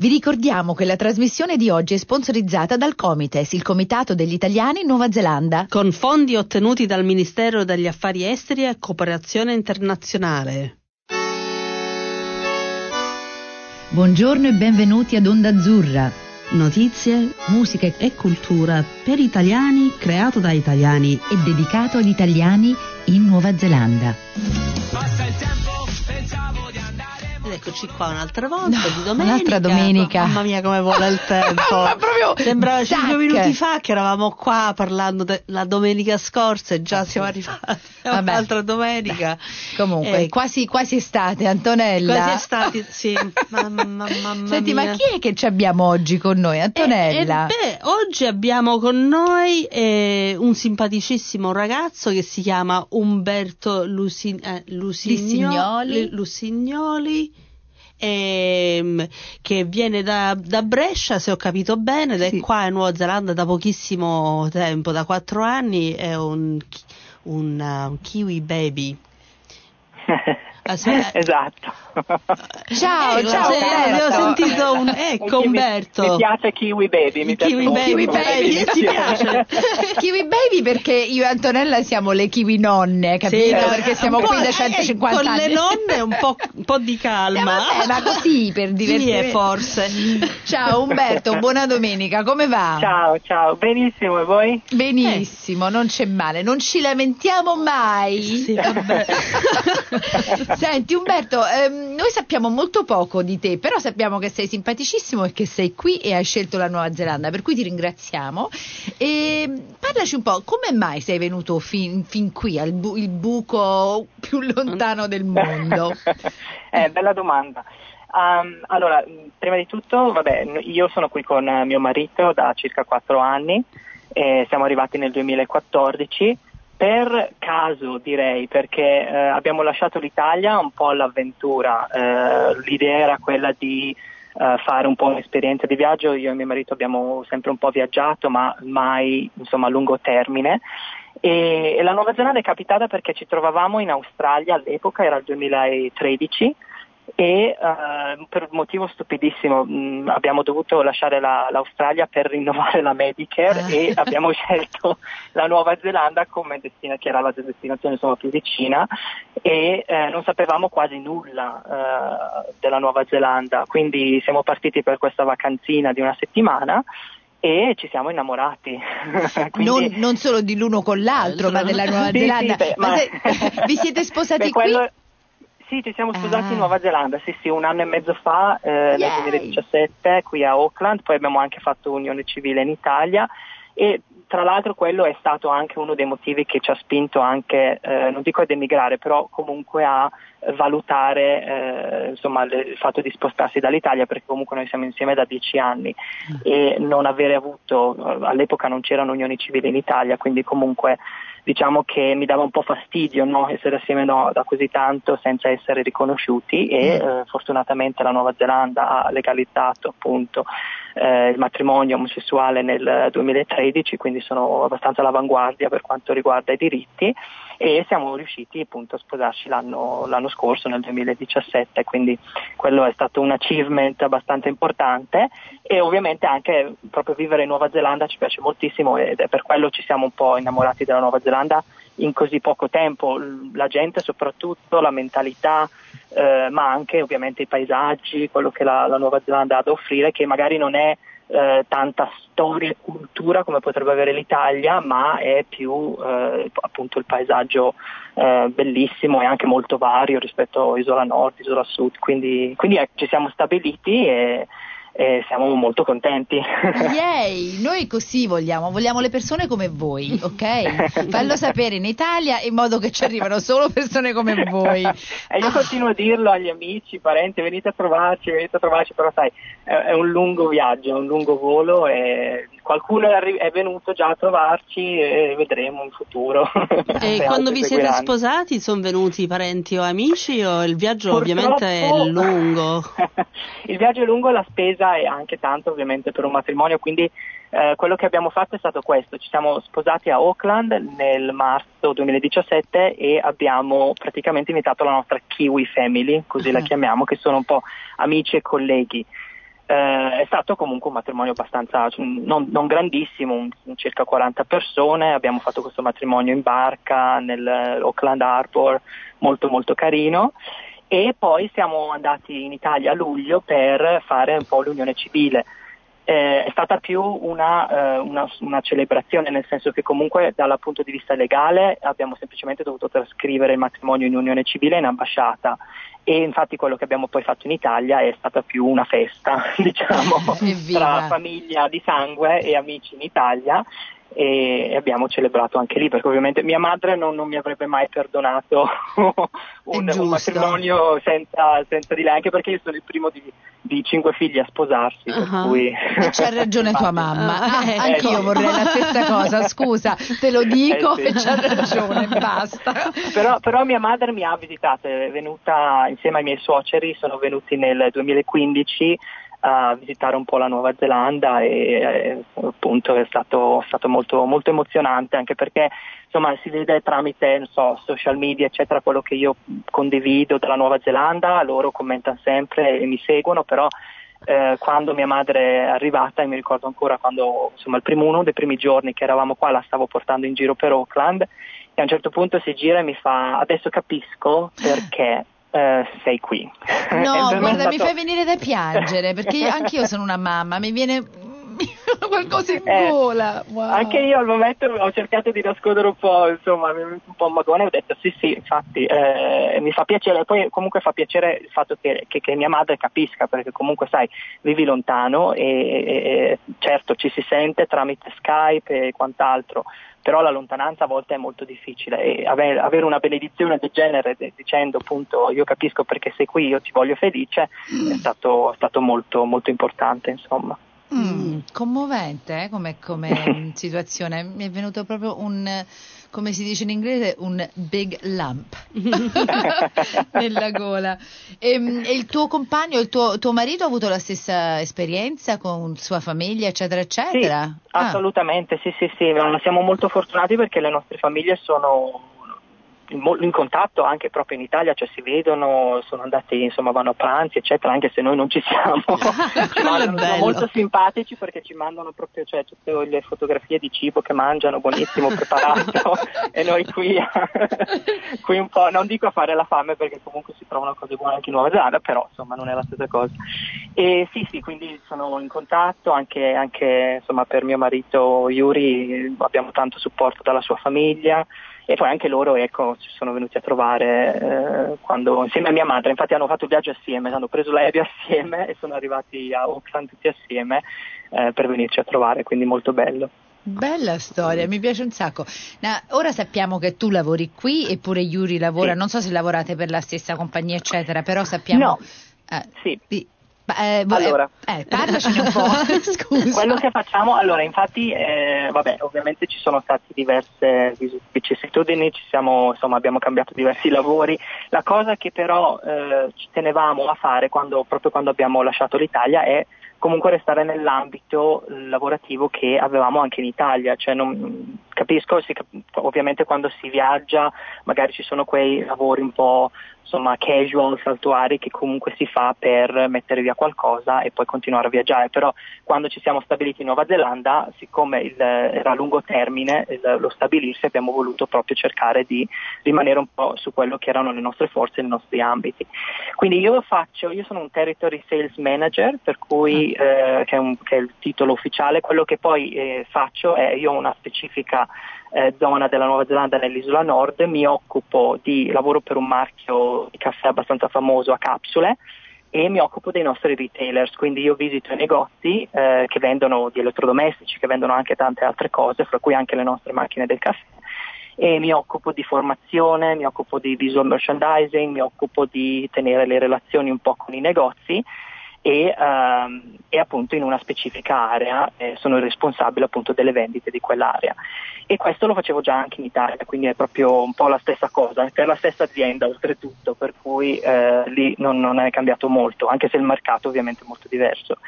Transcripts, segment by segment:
Vi ricordiamo che la trasmissione di oggi è sponsorizzata dal Comites, il Comitato degli Italiani in Nuova Zelanda. Con fondi ottenuti dal Ministero degli Affari Esteri e Cooperazione Internazionale. Buongiorno e benvenuti ad Onda Azzurra. Notizie, musica e cultura per italiani, creato da italiani e dedicato agli italiani in Nuova Zelanda. Eccoci qua un'altra volta No, di domenica. un'altra domenica. Mamma mia come vola il tempo. Sembrava zac. 5 minuti fa che eravamo qua parlando della domenica scorsa e già siamo arrivati a un'altra domenica. Comunque, Eh, quasi, quasi estate, Antonella. Quasi estati, sì. Mamma, mamma Senti, mia. ma chi è che ci abbiamo oggi con noi? Antonella. Eh, eh, beh, oggi abbiamo con noi eh, un simpaticissimo ragazzo che si chiama Umberto Lusi- eh, Lusignoli, Lusignoli. Lusignoli, ehm, che viene da, da Brescia, se ho capito bene, ed è Sì. qua in Nuova Zelanda da pochissimo tempo, da quattro anni, è un, un, uh, un kiwi baby. Aspetta. esatto. Ciao, Eh, ciao, Umberto. Abbiamo sentito un... Ecco Un kiwi- Umberto. Mi piace Kiwi Baby, mi Il piace Kiwi molto. Baby, Baby, ti piace? Kiwi Baby perché io e Antonella siamo le kiwi nonne, capito? Sì, perché siamo qui da eh, 150 con anni. le nonne un po', un po' di Eh, calma. vabbè, ma così per Sì, divertirsi. eh, forse. Ciao Umberto, buona domenica, come va? Ciao, ciao, benissimo, e voi? Benissimo, non c'è male, non ci lamentiamo mai. Sì, vabbè. Senti Umberto, ehm, noi sappiamo molto poco di te, però sappiamo che sei simpaticissimo e che sei qui e hai scelto la Nuova Zelanda, per cui ti ringraziamo. E parlaci un po', come mai sei venuto fin, fin qui, al bu- il buco più lontano del mondo? eh, bella domanda. Um, allora, prima di tutto, vabbè, io sono qui con eh, mio marito da circa 4 anni, e siamo arrivati nel 2014. Per caso direi, perché eh, abbiamo lasciato l'Italia un po' all'avventura, Eh, l'idea era quella di eh, fare un po' un'esperienza di viaggio, io e mio marito abbiamo sempre un po' viaggiato, ma mai insomma, a lungo termine. E, e la Nuova Zelanda è capitata perché ci trovavamo in Australia all'epoca, era il 2013, e eh, per un motivo stupidissimo mh, abbiamo dovuto lasciare la- l'Australia per rinnovare la Medicare Ah. e abbiamo scelto la Nuova Zelanda come destinazione, che era la destinazione insomma, più vicina e eh, non sapevamo quasi nulla eh, della Nuova Zelanda, quindi siamo partiti per questa vacanzina di una settimana e ci siamo innamorati. Quindi- non, non solo di l'uno con l'altro, ma della Nuova Sì, sì, Zelanda. beh, ma ma- se- vi siete sposati Beh, qui? Sì, ci siamo sposati Ah. in Nuova Zelanda, sì sì, un anno e mezzo fa, eh, nel Yay! 2017, qui a Auckland, poi abbiamo anche fatto unione civile in Italia e tra l'altro quello è stato anche uno dei motivi che ci ha spinto anche, eh, non dico ad emigrare, però comunque a valutare eh, insomma, il fatto di spostarsi dall'Italia perché comunque noi siamo insieme da dieci anni e non avere avuto, all'epoca non c'erano unioni civili in Italia, quindi comunque diciamo che mi dava un po' fastidio no, essere assieme no, da così tanto senza essere riconosciuti e Mm. eh, fortunatamente la Nuova Zelanda ha legalizzato appunto eh, il matrimonio omosessuale nel 2013, quindi sono abbastanza all'avanguardia per quanto riguarda i diritti e siamo riusciti appunto a sposarci l'anno, l'anno scorso, nel 2017, quindi quello è stato un achievement abbastanza importante e ovviamente anche proprio vivere in Nuova Zelanda ci piace moltissimo ed è per quello ci siamo un po' innamorati della Nuova Zelanda in così poco tempo, la gente soprattutto, la mentalità, eh, ma anche ovviamente i paesaggi, quello che la, la Nuova Zelanda ha da offrire, che magari non è eh, tanta storia e cultura come potrebbe avere l'Italia, ma è più eh, appunto il paesaggio eh, bellissimo e anche molto vario rispetto a Isola Nord, Isola Sud, quindi, quindi eh, ci siamo stabiliti e, e siamo molto contenti. Yay! Noi così vogliamo, vogliamo le persone come voi, ok? Fallo sapere in Italia in modo che ci arrivano solo persone come voi. E io Ah. continuo a dirlo agli amici, parenti, venite a trovarci, venite a trovarci, però sai, è, è un lungo viaggio, è un lungo volo e qualcuno è, arri- è venuto già a trovarci e vedremo in futuro. E quando vi siete sposati sono venuti parenti o amici o il viaggio Purtroppo- ovviamente è lungo? il viaggio è lungo, la spesa è anche tanto ovviamente per un matrimonio, quindi eh, quello che abbiamo fatto è stato questo, ci siamo sposati a Auckland nel marzo 2017 e abbiamo praticamente invitato la nostra Kiwi Family, così la Ah. chiamiamo, che sono un po' amici e colleghi. eh, è stato comunque un matrimonio abbastanza, non, non grandissimo, un, circa 40 persone, abbiamo fatto questo matrimonio in barca nell'Auckland Harbor, molto molto carino e poi siamo andati in Italia a luglio per fare un po' l'unione civile. Eh, è stata più una, eh, una, una, celebrazione, nel senso che comunque dal punto di vista legale abbiamo semplicemente dovuto trascrivere il matrimonio in unione civile in ambasciata. E infatti quello che abbiamo poi fatto in Italia è stata più una festa, diciamo, tra famiglia di sangue e amici in Italia e abbiamo celebrato anche lì perché ovviamente mia madre non, non mi avrebbe mai perdonato un, un, matrimonio senza, senza, di lei anche perché io sono il primo di, di cinque figli a sposarsi uh-huh. cui... c'ha ragione tua mamma ah, eh, anch'io no. vorrei la stessa cosa scusa te lo dico eh, sì. e c'ha ragione basta però, però mia madre mi ha visitato è venuta insieme ai miei suoceri sono venuti nel 2015 a visitare un po' la Nuova Zelanda e eh, appunto è stato, stato molto, molto, emozionante anche perché insomma si vede tramite so, social media eccetera quello che io condivido della Nuova Zelanda, loro commentano sempre e mi seguono però eh, quando mia madre è arrivata e mi ricordo ancora quando insomma il primo, uno dei primi giorni che eravamo qua la stavo portando in giro per Auckland e a un certo punto si gira e mi fa adesso capisco perché Uh, sei qui. No, guarda, stato... mi fai venire da piangere perché anch'io sono una mamma, mi viene qualcosa in eh, gola. Wow. Anche io al momento ho cercato di nascondere un po', insomma, un po' magone e ho detto sì, sì, infatti eh, mi fa piacere. Poi comunque fa piacere il fatto che, che, che, mia madre capisca, perché comunque sai, vivi lontano e, e certo ci si sente tramite Skype e quant'altro però la lontananza a volte è molto difficile e avere una benedizione del genere dicendo appunto io capisco perché sei qui, io ti voglio felice, è stato, è stato molto, molto importante insomma. Mm, commovente eh, come, come situazione, mi è venuto proprio un, come si dice in inglese, un big lump nella gola. E, ehm, e, il tuo compagno, il tuo, tuo, marito ha avuto la stessa esperienza con sua famiglia, eccetera, eccetera? Sì, ah. assolutamente, sì, sì, sì, siamo molto fortunati perché le nostre famiglie sono in contatto anche proprio in Italia, cioè si vedono, sono andati, insomma, vanno a pranzi, eccetera, anche se noi non ci siamo. ci mandano, sono molto simpatici perché ci mandano proprio cioè, tutte le fotografie di cibo che mangiano, buonissimo, preparato, e noi qui, qui un po', non dico a fare la fame perché comunque si trovano cose buone anche in Nuova Zelanda, però insomma non è la stessa cosa. E sì, sì, quindi sono in contatto anche, anche insomma, per mio marito Yuri, abbiamo tanto supporto dalla sua famiglia e poi anche loro ecco, ci sono venuti a trovare eh, quando, insieme a mia madre, infatti hanno fatto il viaggio assieme, hanno preso l'aereo assieme e sono arrivati a Auckland tutti assieme eh, per venirci a trovare, quindi molto bello. Bella storia, mi piace un sacco. No, ora sappiamo che tu lavori qui eppure Yuri lavora, sì. non so se lavorate per la stessa compagnia eccetera, però sappiamo... No, eh, sì. Eh, allora, eh, parlacene un po', scusa. Quello che facciamo, allora, infatti, eh, vabbè, ovviamente ci sono state diverse vicissitudini, ci siamo, insomma, abbiamo cambiato diversi lavori. La cosa che però eh, ci tenevamo a fare quando, proprio quando abbiamo lasciato l'Italia è comunque restare nell'ambito lavorativo che avevamo anche in Italia, cioè non, capisco, si, ovviamente quando si viaggia magari ci sono quei lavori un po' insomma casual, saltuari che comunque si fa per mettere via qualcosa e poi continuare a viaggiare, però quando ci siamo stabiliti in Nuova Zelanda, siccome il, era a lungo termine il, lo stabilirsi, abbiamo voluto proprio cercare di rimanere un po' su quello che erano le nostre forze e i nostri ambiti. Quindi io faccio, io sono un territory sales manager, per cui ah. eh, che, è un, che, è il titolo ufficiale, quello che poi eh, faccio è io ho una specifica eh, zona della Nuova Zelanda nell'isola nord, mi occupo di lavoro per un marchio di caffè abbastanza famoso a capsule e mi occupo dei nostri retailers, quindi io visito i negozi eh, che vendono di elettrodomestici, che vendono anche tante altre cose, fra cui anche le nostre macchine del caffè e mi occupo di formazione, mi occupo di visual merchandising, mi occupo di tenere le relazioni un po' con i negozi e, um, e, appunto in una specifica area eh, sono il responsabile appunto delle vendite di quell'area. E questo lo facevo già anche in Italia quindi è proprio un po' la stessa cosa per la stessa azienda oltretutto per cui eh, lì non, non, è cambiato molto anche se il mercato ovviamente è molto diverso.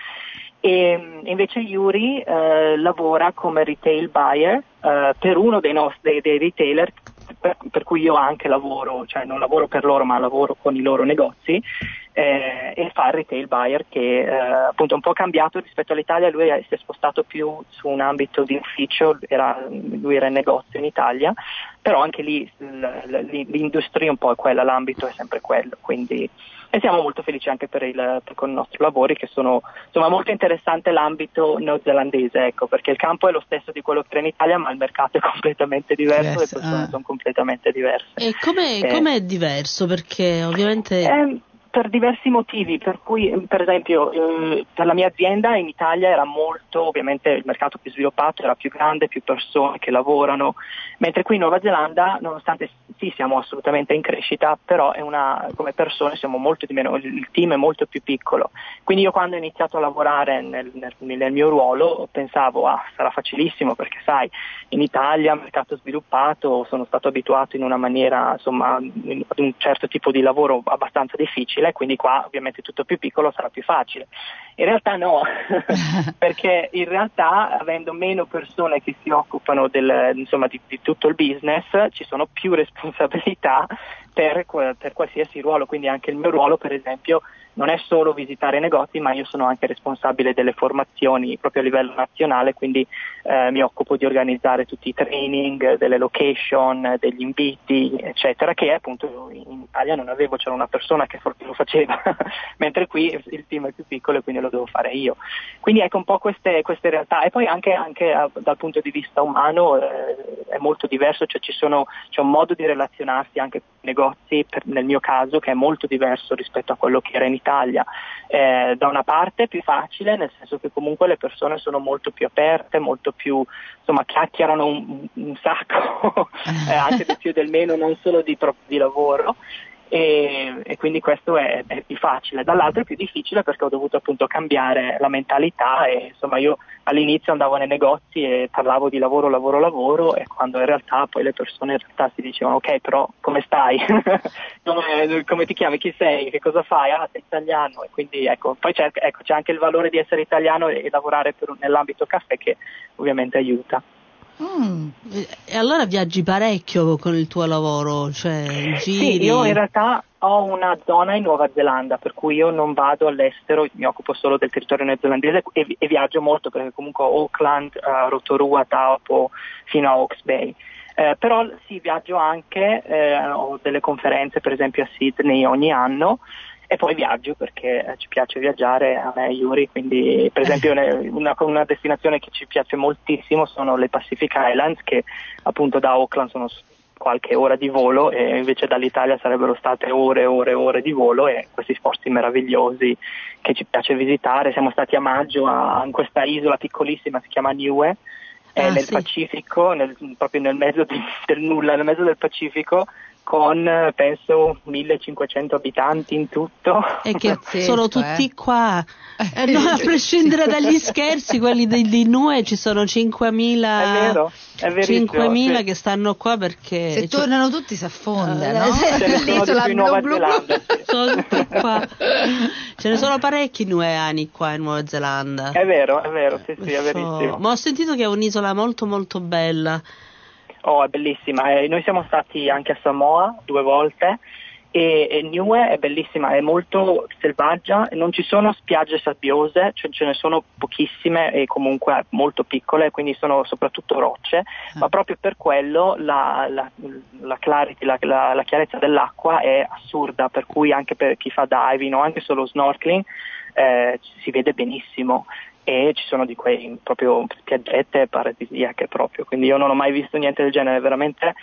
E invece Yuri eh, lavora come retail buyer eh, per uno dei, nostri, dei, dei retailer per, per, cui io anche lavoro, cioè non lavoro per loro ma lavoro con i loro negozi eh, e fa il retail buyer che eh, appunto è un po' cambiato rispetto all'Italia, lui si è spostato più su un ambito di ufficio, era, lui era in negozio in Italia, però anche lì l'industria un po' è quella, l'ambito è sempre quello, quindi e siamo molto felici anche per, il, per con i nostri lavori che sono insomma, molto interessante l'ambito neozelandese, ecco, perché il campo è lo stesso di quello che era in Italia, ma il mercato è completamente diverso, yes, le persone ah. sono completamente diverse. E come eh, è diverso? Perché ovviamente... Eh, per diversi motivi, per cui per esempio eh, per la mia azienda in Italia era molto, ovviamente il mercato più sviluppato, era più grande, più persone che lavorano, mentre qui in Nuova Zelanda, nonostante sì siamo assolutamente in crescita, però una, come persone siamo molto di meno, il team è molto più piccolo. Quindi io quando ho iniziato a lavorare nel, nel, nel mio ruolo pensavo ah sarà facilissimo perché sai in Italia mercato sviluppato sono stato abituato in una maniera insomma ad un certo tipo di lavoro abbastanza difficile difficile, quindi qua ovviamente tutto più piccolo sarà più facile. In realtà no, perché in realtà avendo meno persone che si occupano del, insomma, di, di, tutto il business ci sono più responsabilità per, per qualsiasi ruolo, quindi anche il mio ruolo per esempio non è solo visitare i negozi, ma io sono anche responsabile delle formazioni proprio a livello nazionale, quindi eh, mi occupo di organizzare tutti i training, delle location, degli inviti, eccetera, che appunto in Italia non avevo, c'era una persona che lo faceva, mentre qui il team è più piccolo e quindi lo devo fare io. Quindi ecco un po' queste, queste realtà e poi anche, anche a, dal punto di vista umano eh, è molto diverso, cioè sono, c'è un modo di relazionarsi anche con i negozi, per, nel mio caso, che è molto diverso rispetto a quello che era in Italia. Eh, da una parte è più facile, nel senso che comunque le persone sono molto più aperte, molto più, insomma, chiacchierano un, un sacco, eh, anche del più e del meno, non solo di, di lavoro e, e quindi questo è, è, più facile. Dall'altro è più difficile perché ho dovuto appunto cambiare la mentalità e insomma io all'inizio andavo nei negozi e parlavo di lavoro, lavoro, lavoro e quando in realtà poi le persone in realtà si dicevano ok però come stai? come, come, ti chiami? Chi sei? Che cosa fai? Ah sei italiano e quindi ecco poi c'è, ecco, c'è anche il valore di essere italiano e, e lavorare per, nell'ambito caffè che ovviamente aiuta. Mm. E allora viaggi parecchio con il tuo lavoro? Cioè, giri... Sì, io in realtà ho una zona in Nuova Zelanda, per cui io non vado all'estero, mi occupo solo del territorio neozelandese e, e viaggio molto perché comunque ho Auckland, uh, Rotorua, Taupo fino a Hawke's Bay. Eh, però sì, viaggio anche, eh, ho delle conferenze per esempio a Sydney ogni anno e poi viaggio perché ci piace viaggiare a me e Yuri, quindi per esempio una, una, destinazione che ci piace moltissimo sono le Pacific Islands che appunto da Auckland sono qualche ora di volo e invece dall'Italia sarebbero state ore e ore e ore di volo e questi posti meravigliosi che ci piace visitare. Siamo stati a maggio a, in questa isola piccolissima, si chiama Niue, ah, nel sì. Pacifico, nel, proprio nel mezzo di, del nulla, nel mezzo del Pacifico, con penso 1500 abitanti in tutto. E che sono tutti eh? qua. Eh, no, a prescindere dagli scherzi, quelli di, di Nue ci sono 5000, è vero, è 5000 sì. che stanno qua perché... Se cioè, tornano tutti si affonda, uh, no? Ce ne sono in Nuova blu, Zelanda. Sì. Sono tutti qua. Ce ne sono parecchi nueani qua in Nuova Zelanda. È vero, è vero, sì, sì, è verissimo. Ma ho sentito che è un'isola molto molto bella. Oh, è bellissima. Eh, noi siamo stati anche a Samoa due volte e, e Niue è bellissima, è molto selvaggia, non ci sono spiagge sabbiose, cioè ce ne sono pochissime e comunque molto piccole, quindi sono soprattutto rocce, ah. ma proprio per quello la, la, la, clarity, la, la chiarezza dell'acqua è assurda, per cui anche per chi fa diving o anche solo snorkeling eh, si vede benissimo e ci sono di quei proprio spiaggette paradisiache proprio, quindi io non ho mai visto niente del genere, veramente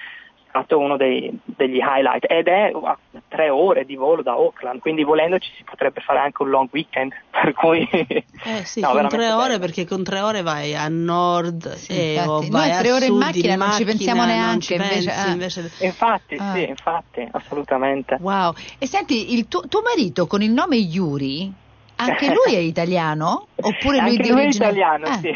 stato uno dei, degli highlight ed è a tre ore di volo da Auckland, quindi volendoci si potrebbe fare anche un long weekend, per cui... Eh sì, no, con tre ore bello. perché con tre ore vai a nord sì, e o vai Noi tre ore in macchina, in non ci pensiamo neanche. Ci invece, pensi, ah. invece... Infatti, ah. sì, infatti, assolutamente. Wow, e senti, il tu- tuo marito con il nome Yuri anche lui è italiano? Oppure lui Anche di lui origine... è italiano, ah. sì.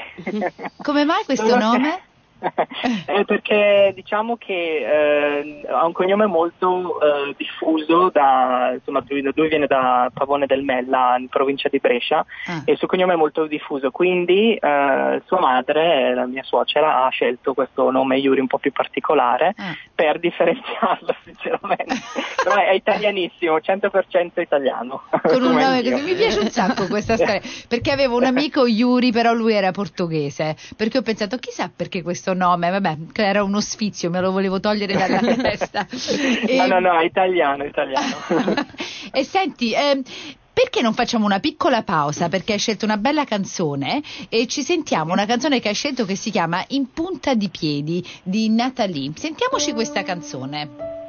Come mai questo nome? eh, perché diciamo che eh, ha un cognome molto eh, diffuso, da, insomma, lui, viene da Pavone del Mella, in provincia di Brescia, ah. e il suo cognome è molto diffuso, quindi eh, sua madre, la mia suocera, ha scelto questo nome Yuri un po' più particolare ah. per differenziarlo sinceramente. Però è italianissimo, 100% italiano. Con un nome così, mi piace un sacco questa storia, perché avevo un amico Yuri, però lui era portoghese, perché ho pensato chissà perché questo nome, vabbè, era uno sfizio, me lo volevo togliere dalla testa. E... No, no, no, italiano, italiano. e senti, eh, perché non facciamo una piccola pausa? Perché hai scelto una bella canzone e ci sentiamo una canzone che hai scelto che si chiama In punta di piedi di Natalie. Sentiamoci questa canzone.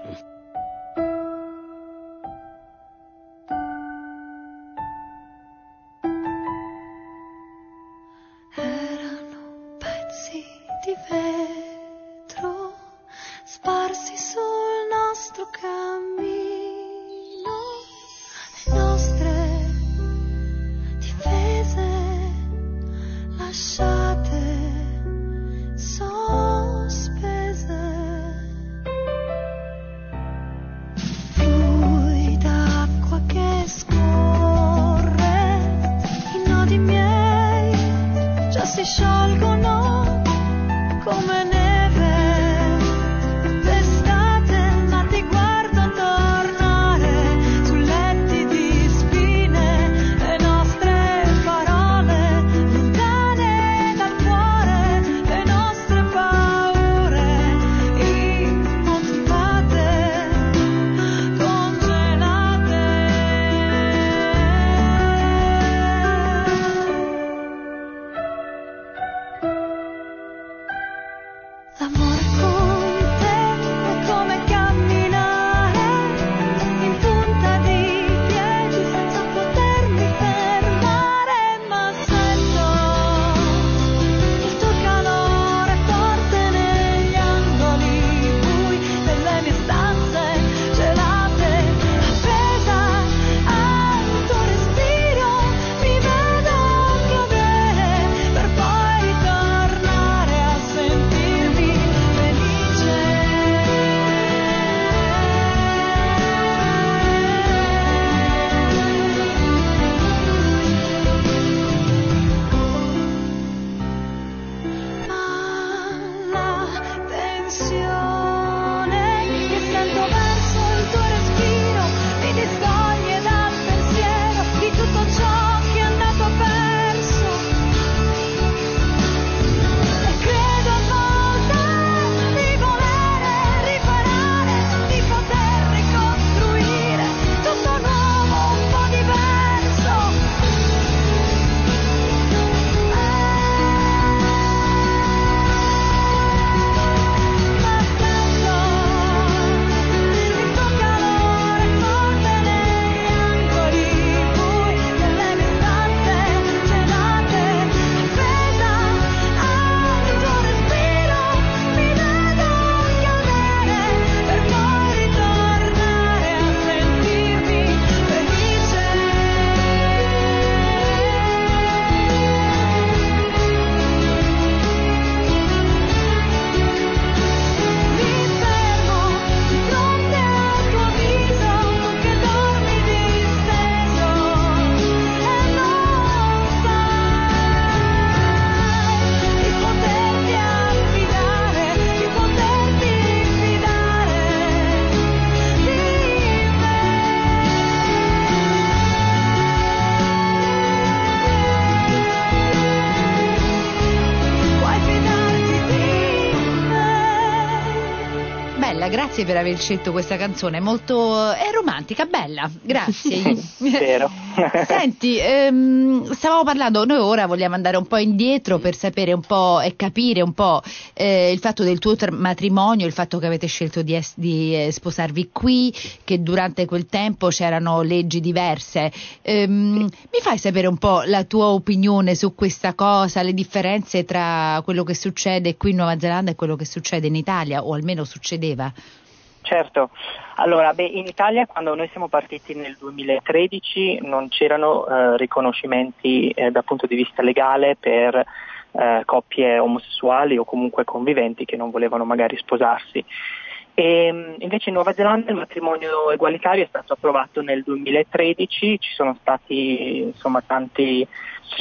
Grazie per aver scelto questa canzone, molto è romantica, bella, grazie. Vero. Senti, ehm, stavamo parlando, noi ora vogliamo andare un po' indietro per sapere un po' e capire un po' eh, il fatto del tuo matrimonio, il fatto che avete scelto di, es- di eh, sposarvi qui, che durante quel tempo c'erano leggi diverse. Ehm, mi fai sapere un po' la tua opinione su questa cosa, le differenze tra quello che succede qui in Nuova Zelanda e quello che succede in Italia, o almeno succedeva? Certo, allora beh, in Italia quando noi siamo partiti nel 2013 non c'erano eh, riconoscimenti eh, dal punto di vista legale per eh, coppie omosessuali o comunque conviventi che non volevano magari sposarsi. E, mm, invece in Nuova Zelanda il matrimonio egualitario è stato approvato nel 2013, ci sono stati insomma, tanti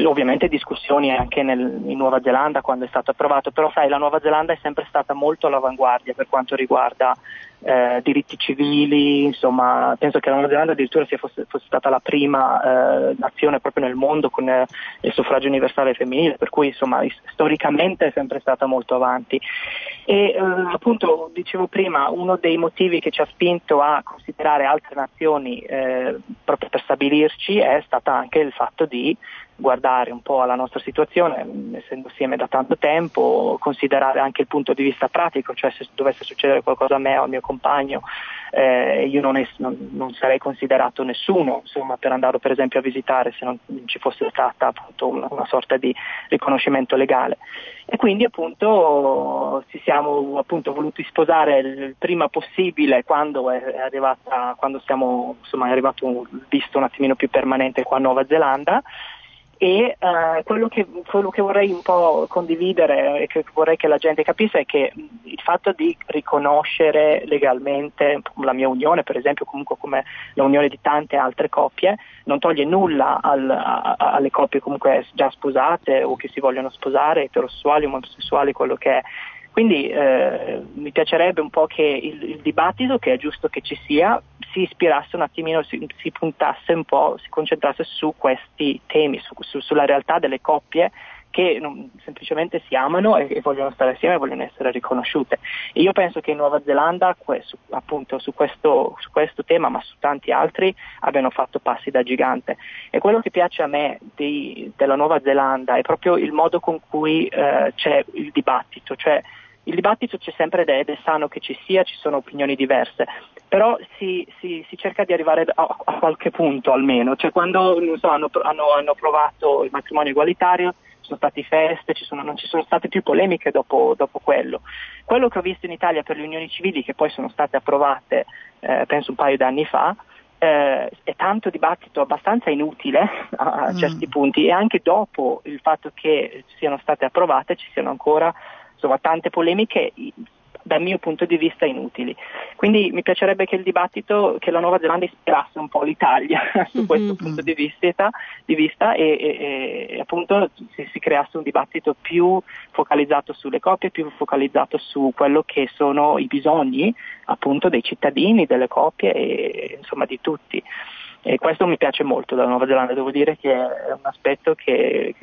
ovviamente discussioni anche nel, in Nuova Zelanda quando è stato approvato, però sai la Nuova Zelanda è sempre stata molto all'avanguardia per quanto riguarda eh, diritti civili, insomma penso che la Nuova Zelanda addirittura fosse, fosse stata la prima eh, nazione proprio nel mondo con eh, il suffragio universale femminile, per cui insomma storicamente è sempre stata molto avanti. E eh, appunto dicevo prima, uno dei motivi che ci ha spinto a considerare altre nazioni eh, proprio per stabilirci è stato anche il fatto di guardare un po' alla nostra situazione, essendo assieme da tanto tempo, considerare anche il punto di vista pratico, cioè se dovesse succedere qualcosa a me o al mio compagno, eh, io non, è, non, non, sarei considerato nessuno insomma, per andarlo per esempio a visitare se non ci fosse stata appunto una, una sorta di riconoscimento legale. E quindi appunto ci siamo appunto voluti sposare il prima possibile quando è, arrivata, quando siamo, insomma, è arrivato un visto un attimino più permanente qua a Nuova Zelanda e uh, quello, che, quello, che, vorrei un po' condividere e che vorrei che la gente capisse è che il fatto di riconoscere legalmente la mia unione, per esempio comunque come la unione di tante altre coppie, non toglie nulla al, a, alle coppie comunque già sposate o che si vogliono sposare, eterosessuali, omosessuali, quello che è. Quindi eh, mi piacerebbe un po' che il, il, dibattito, che è giusto che ci sia, si ispirasse un attimino, si, si puntasse un po', si concentrasse su questi temi, su, su, sulla realtà delle coppie che non, semplicemente si amano e, e, vogliono stare assieme e vogliono essere riconosciute. E io penso che in Nuova Zelanda, su, appunto su questo, su questo, tema, ma su tanti altri, abbiano fatto passi da gigante. E quello che piace a me di, della Nuova Zelanda è proprio il modo con cui eh, c'è il dibattito, cioè il dibattito c'è sempre ed è, ed è sano che ci sia, ci sono opinioni diverse, però si, si, si cerca di arrivare a, a, qualche punto almeno, cioè quando so, hanno, hanno, hanno, provato il matrimonio egualitario, ci sono state feste, ci sono, non ci sono state più polemiche dopo, dopo, quello. Quello che ho visto in Italia per le unioni civili, che poi sono state approvate eh, penso un paio d'anni fa, eh, è tanto dibattito abbastanza inutile a, a mm. certi punti e anche dopo il fatto che siano state approvate ci siano ancora insomma, tante polemiche dal mio punto di vista inutili. Quindi mi piacerebbe che il dibattito, che la Nuova Zelanda ispirasse un po' l'Italia su mm-hmm. questo punto di vista, di vista e, e, e, appunto si, si, creasse un dibattito più focalizzato sulle coppie, più focalizzato su quello che sono i bisogni appunto dei cittadini, delle coppie e insomma di tutti. E questo mi piace molto della Nuova Zelanda, devo dire che è un aspetto che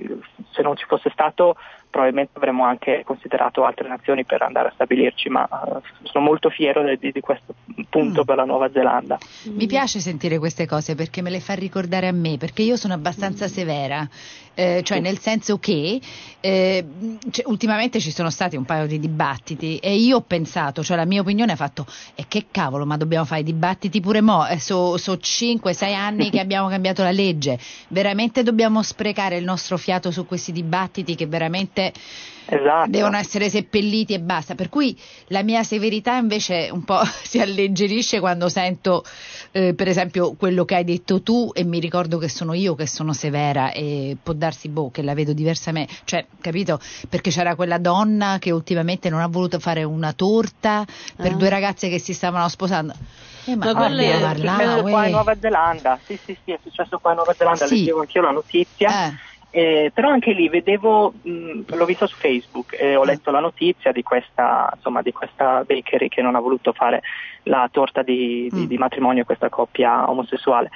se non ci fosse stato probabilmente avremmo anche considerato altre nazioni per andare a stabilirci, ma uh, sono molto fiero di, di questo punto mm. per la Nuova Zelanda. Mi piace sentire queste cose perché me le fa ricordare a me, perché io sono abbastanza severa, eh, cioè nel senso che eh, cioè, ultimamente ci sono stati un paio di dibattiti e io ho pensato, cioè la mia opinione ha fatto, e che cavolo, ma dobbiamo fare i dibattiti pure mo', eh, sono so 5-6 anni che abbiamo cambiato la legge, veramente dobbiamo sprecare il nostro fiato su questi dibattiti che veramente esatto. devono essere seppelliti e basta. Per cui la mia severità invece un po' si alleggerisce quando sento eh, per esempio quello che hai detto tu e mi ricordo che sono io che sono severa e può darsi boh che la vedo diversamente, cioè capito? Perché c'era quella donna che ultimamente non ha voluto fare una torta per ah. due ragazze che si stavano sposando. Eh, ma, ma è successo qua in Nuova Zelanda, sì sì sì, è successo qua in Nuova Zelanda, sì. leggevo anch'io la notizia. Eh eh, però anche lì vedevo, mh, l'ho visto su Facebook e ho letto la notizia di questa, insomma, di questa bakery che non ha voluto fare la torta di, di, mm. di matrimonio a questa coppia omosessuale.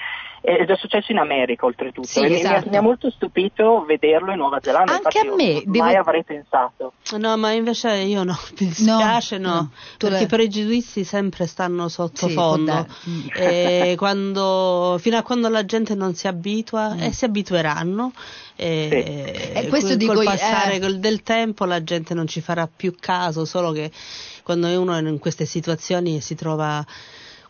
Ed è successo in America oltretutto sì, e esatto. mi, ha, molto stupito vederlo in Nuova Zelanda. Anche a me. Devo... Mai avrei pensato. No, ma invece io no, mi dispiace no, no, no. perché i pregiudizi sempre stanno sottofondo. Sì, e quando, fino a quando la gente non si abitua, mm. e si abitueranno, e, sì. e questo col, dico, col passare eh... del tempo la gente non ci farà più caso, solo che quando uno è in queste situazioni si trova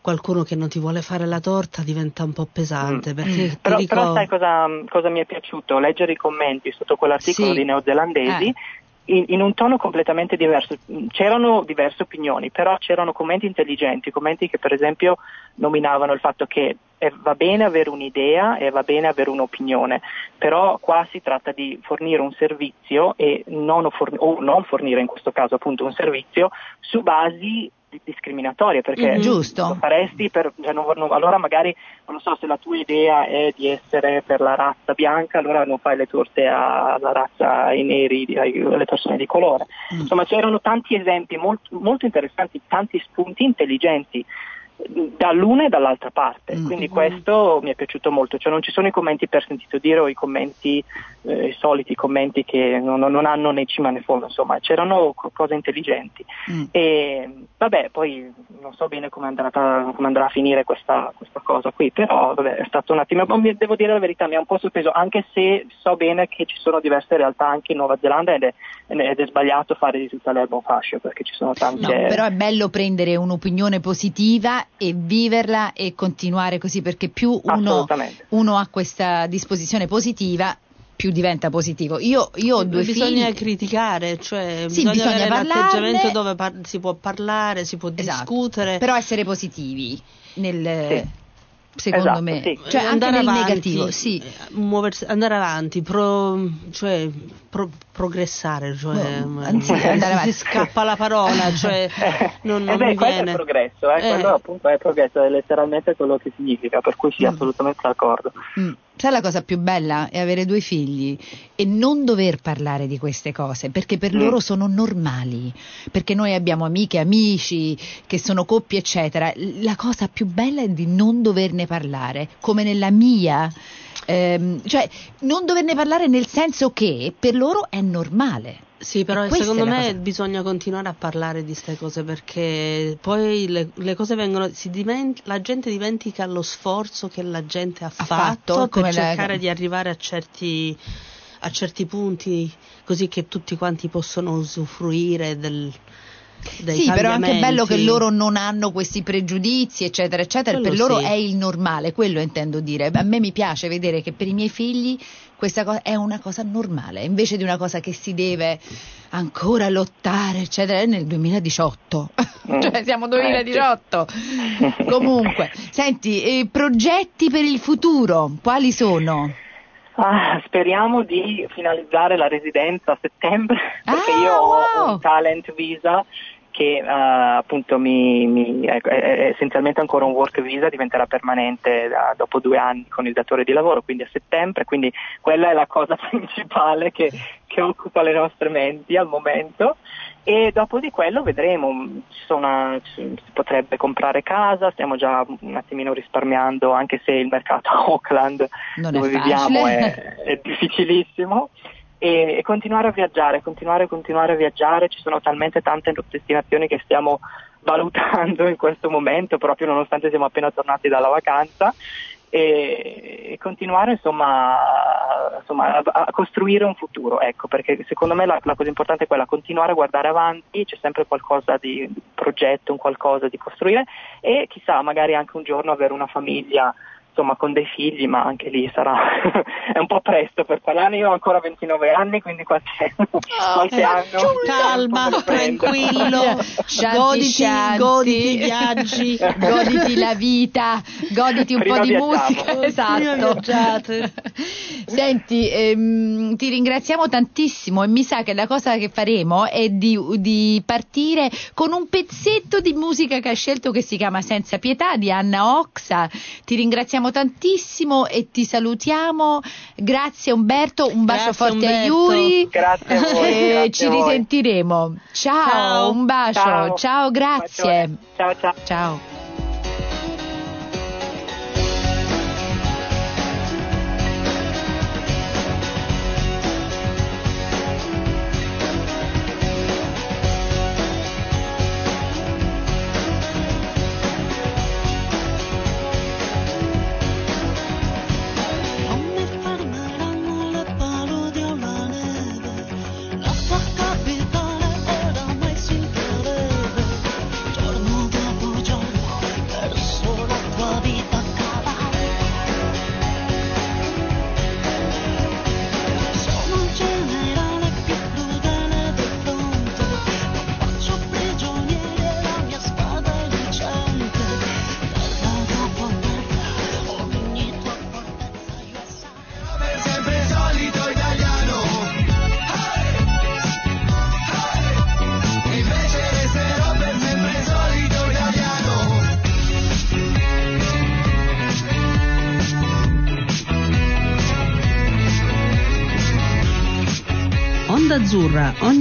qualcuno che non ti vuole fare la torta diventa un po' pesante. Mm. Però, dico... però, sai cosa, cosa, mi è piaciuto? Leggere i commenti sotto quell'articolo sì. di neozelandesi. Eh. In, in, un tono completamente diverso. C'erano diverse opinioni, però c'erano commenti intelligenti, commenti che per esempio nominavano il fatto che e va bene avere un'idea e va bene avere un'opinione, però qua si tratta di fornire un servizio e non, forn- o non fornire in questo caso appunto un servizio su basi discriminatorie perché mm, lo faresti per, cioè non, non, allora magari non so se la tua idea è di essere per la razza bianca allora non fai le torte alla razza ai neri alle persone di colore. Mm. insomma c'erano tanti esempi molto, molto interessanti tanti spunti intelligenti dall'una e dall'altra parte, mm. quindi questo mi è piaciuto molto, cioè non ci sono i commenti per sentito dire o i commenti, eh, i soliti commenti che non, non, hanno né cima né fondo, insomma c'erano cose intelligenti mm. e vabbè poi non so bene come andrà, come andrà a finire questa, questa, cosa qui, però vabbè è stato un attimo, devo dire la verità mi ha un po' sorpreso anche se so bene che ci sono diverse realtà anche in Nuova Zelanda ed è, ed è sbagliato fare di tutta l'erba un fascio perché ci sono tante... No, però è bello prendere un'opinione positiva e viverla e continuare così perché più uno, uno ha questa disposizione positiva più diventa positivo. Io, io ho due bisogna figli. criticare, cioè sì, bisogna, bisogna avere un atteggiamento dove par- si può parlare, si può esatto. discutere. Però essere positivi nel, sì secondo esatto, me, sì. cioè andare avanti, negativo, sì. muoversi, andare avanti, pro, cioè, pro, progressare, cioè, no, anzi, andare avanti. si scappa la parola, cioè non, non eh beh, mi viene. è il progresso, eh, eh. quello appunto è progresso, è letteralmente quello che significa, per cui sì, mm. assolutamente d'accordo. Mm. Sai la cosa più bella è avere due figli e non dover parlare di queste cose perché per mm. loro sono normali, perché noi abbiamo amiche, amici che sono coppie eccetera. La cosa più bella è di non doverne parlare, come nella mia, ehm, cioè non doverne parlare nel senso che per loro è normale. Sì, però secondo me cosa... bisogna continuare a parlare di queste cose perché poi le, le cose vengono, diment- la gente dimentica lo sforzo che la gente ha, ha fatto, fatto per cercare la... di arrivare a certi, a certi punti così che tutti quanti possono usufruire del, sì, però è anche bello che loro non hanno questi pregiudizi, eccetera, eccetera. Quello per loro sì. è il normale, quello intendo dire. A me mi piace vedere che per i miei figli questa cosa è una cosa normale, invece di una cosa che si deve ancora lottare, eccetera, è nel 2018. Mm. cioè siamo 2018. Eh, Comunque, senti, eh, progetti per il futuro, quali sono? Ah, speriamo di finalizzare la residenza a settembre, perché ah, io ho wow. un talent visa che uh, appunto mi, mi, è, è, essenzialmente ancora un work visa, diventerà permanente da, dopo due anni con il datore di lavoro, quindi a settembre, quindi quella è la cosa principale che, che occupa le nostre menti al momento. E dopo di quello vedremo, una, si potrebbe comprare casa, stiamo già un attimino risparmiando anche se il mercato a Auckland non dove è viviamo è, è difficilissimo e, e continuare a viaggiare, continuare, continuare a viaggiare, ci sono talmente tante destinazioni che stiamo valutando in questo momento, proprio nonostante siamo appena tornati dalla vacanza. E, e continuare insomma, insomma, a, a, costruire un futuro, ecco, perché secondo me la, la, cosa importante è quella, continuare a guardare avanti, c'è sempre qualcosa di progetto, un qualcosa di costruire e chissà magari anche un giorno avere una famiglia insomma con dei figli, ma anche lì sarà è un po' presto per parlare. Io ho ancora 29 anni, quindi qualche, oh, qualche eh, anno. Calma, tranquillo, goditi, goditi i viaggi, goditi la vita, goditi un Prima po' di viaggiamo. musica. Esatto. Senti, ehm, ti ringraziamo tantissimo e mi sa che la cosa che faremo è di, di partire con un pezzetto di musica che hai scelto che si chiama Senza Pietà di Anna Oxa. Ti ringraziamo ringraziamo tantissimo e ti salutiamo. Grazie Umberto, un bacio Grazie, forte Umberto. a Yuri. Grazie a voi. E grazie ci a voi. risentiremo. Ciao, Ciao. un bacio. Ciao. Ciao, grazie. Ciao ciao. Ciao.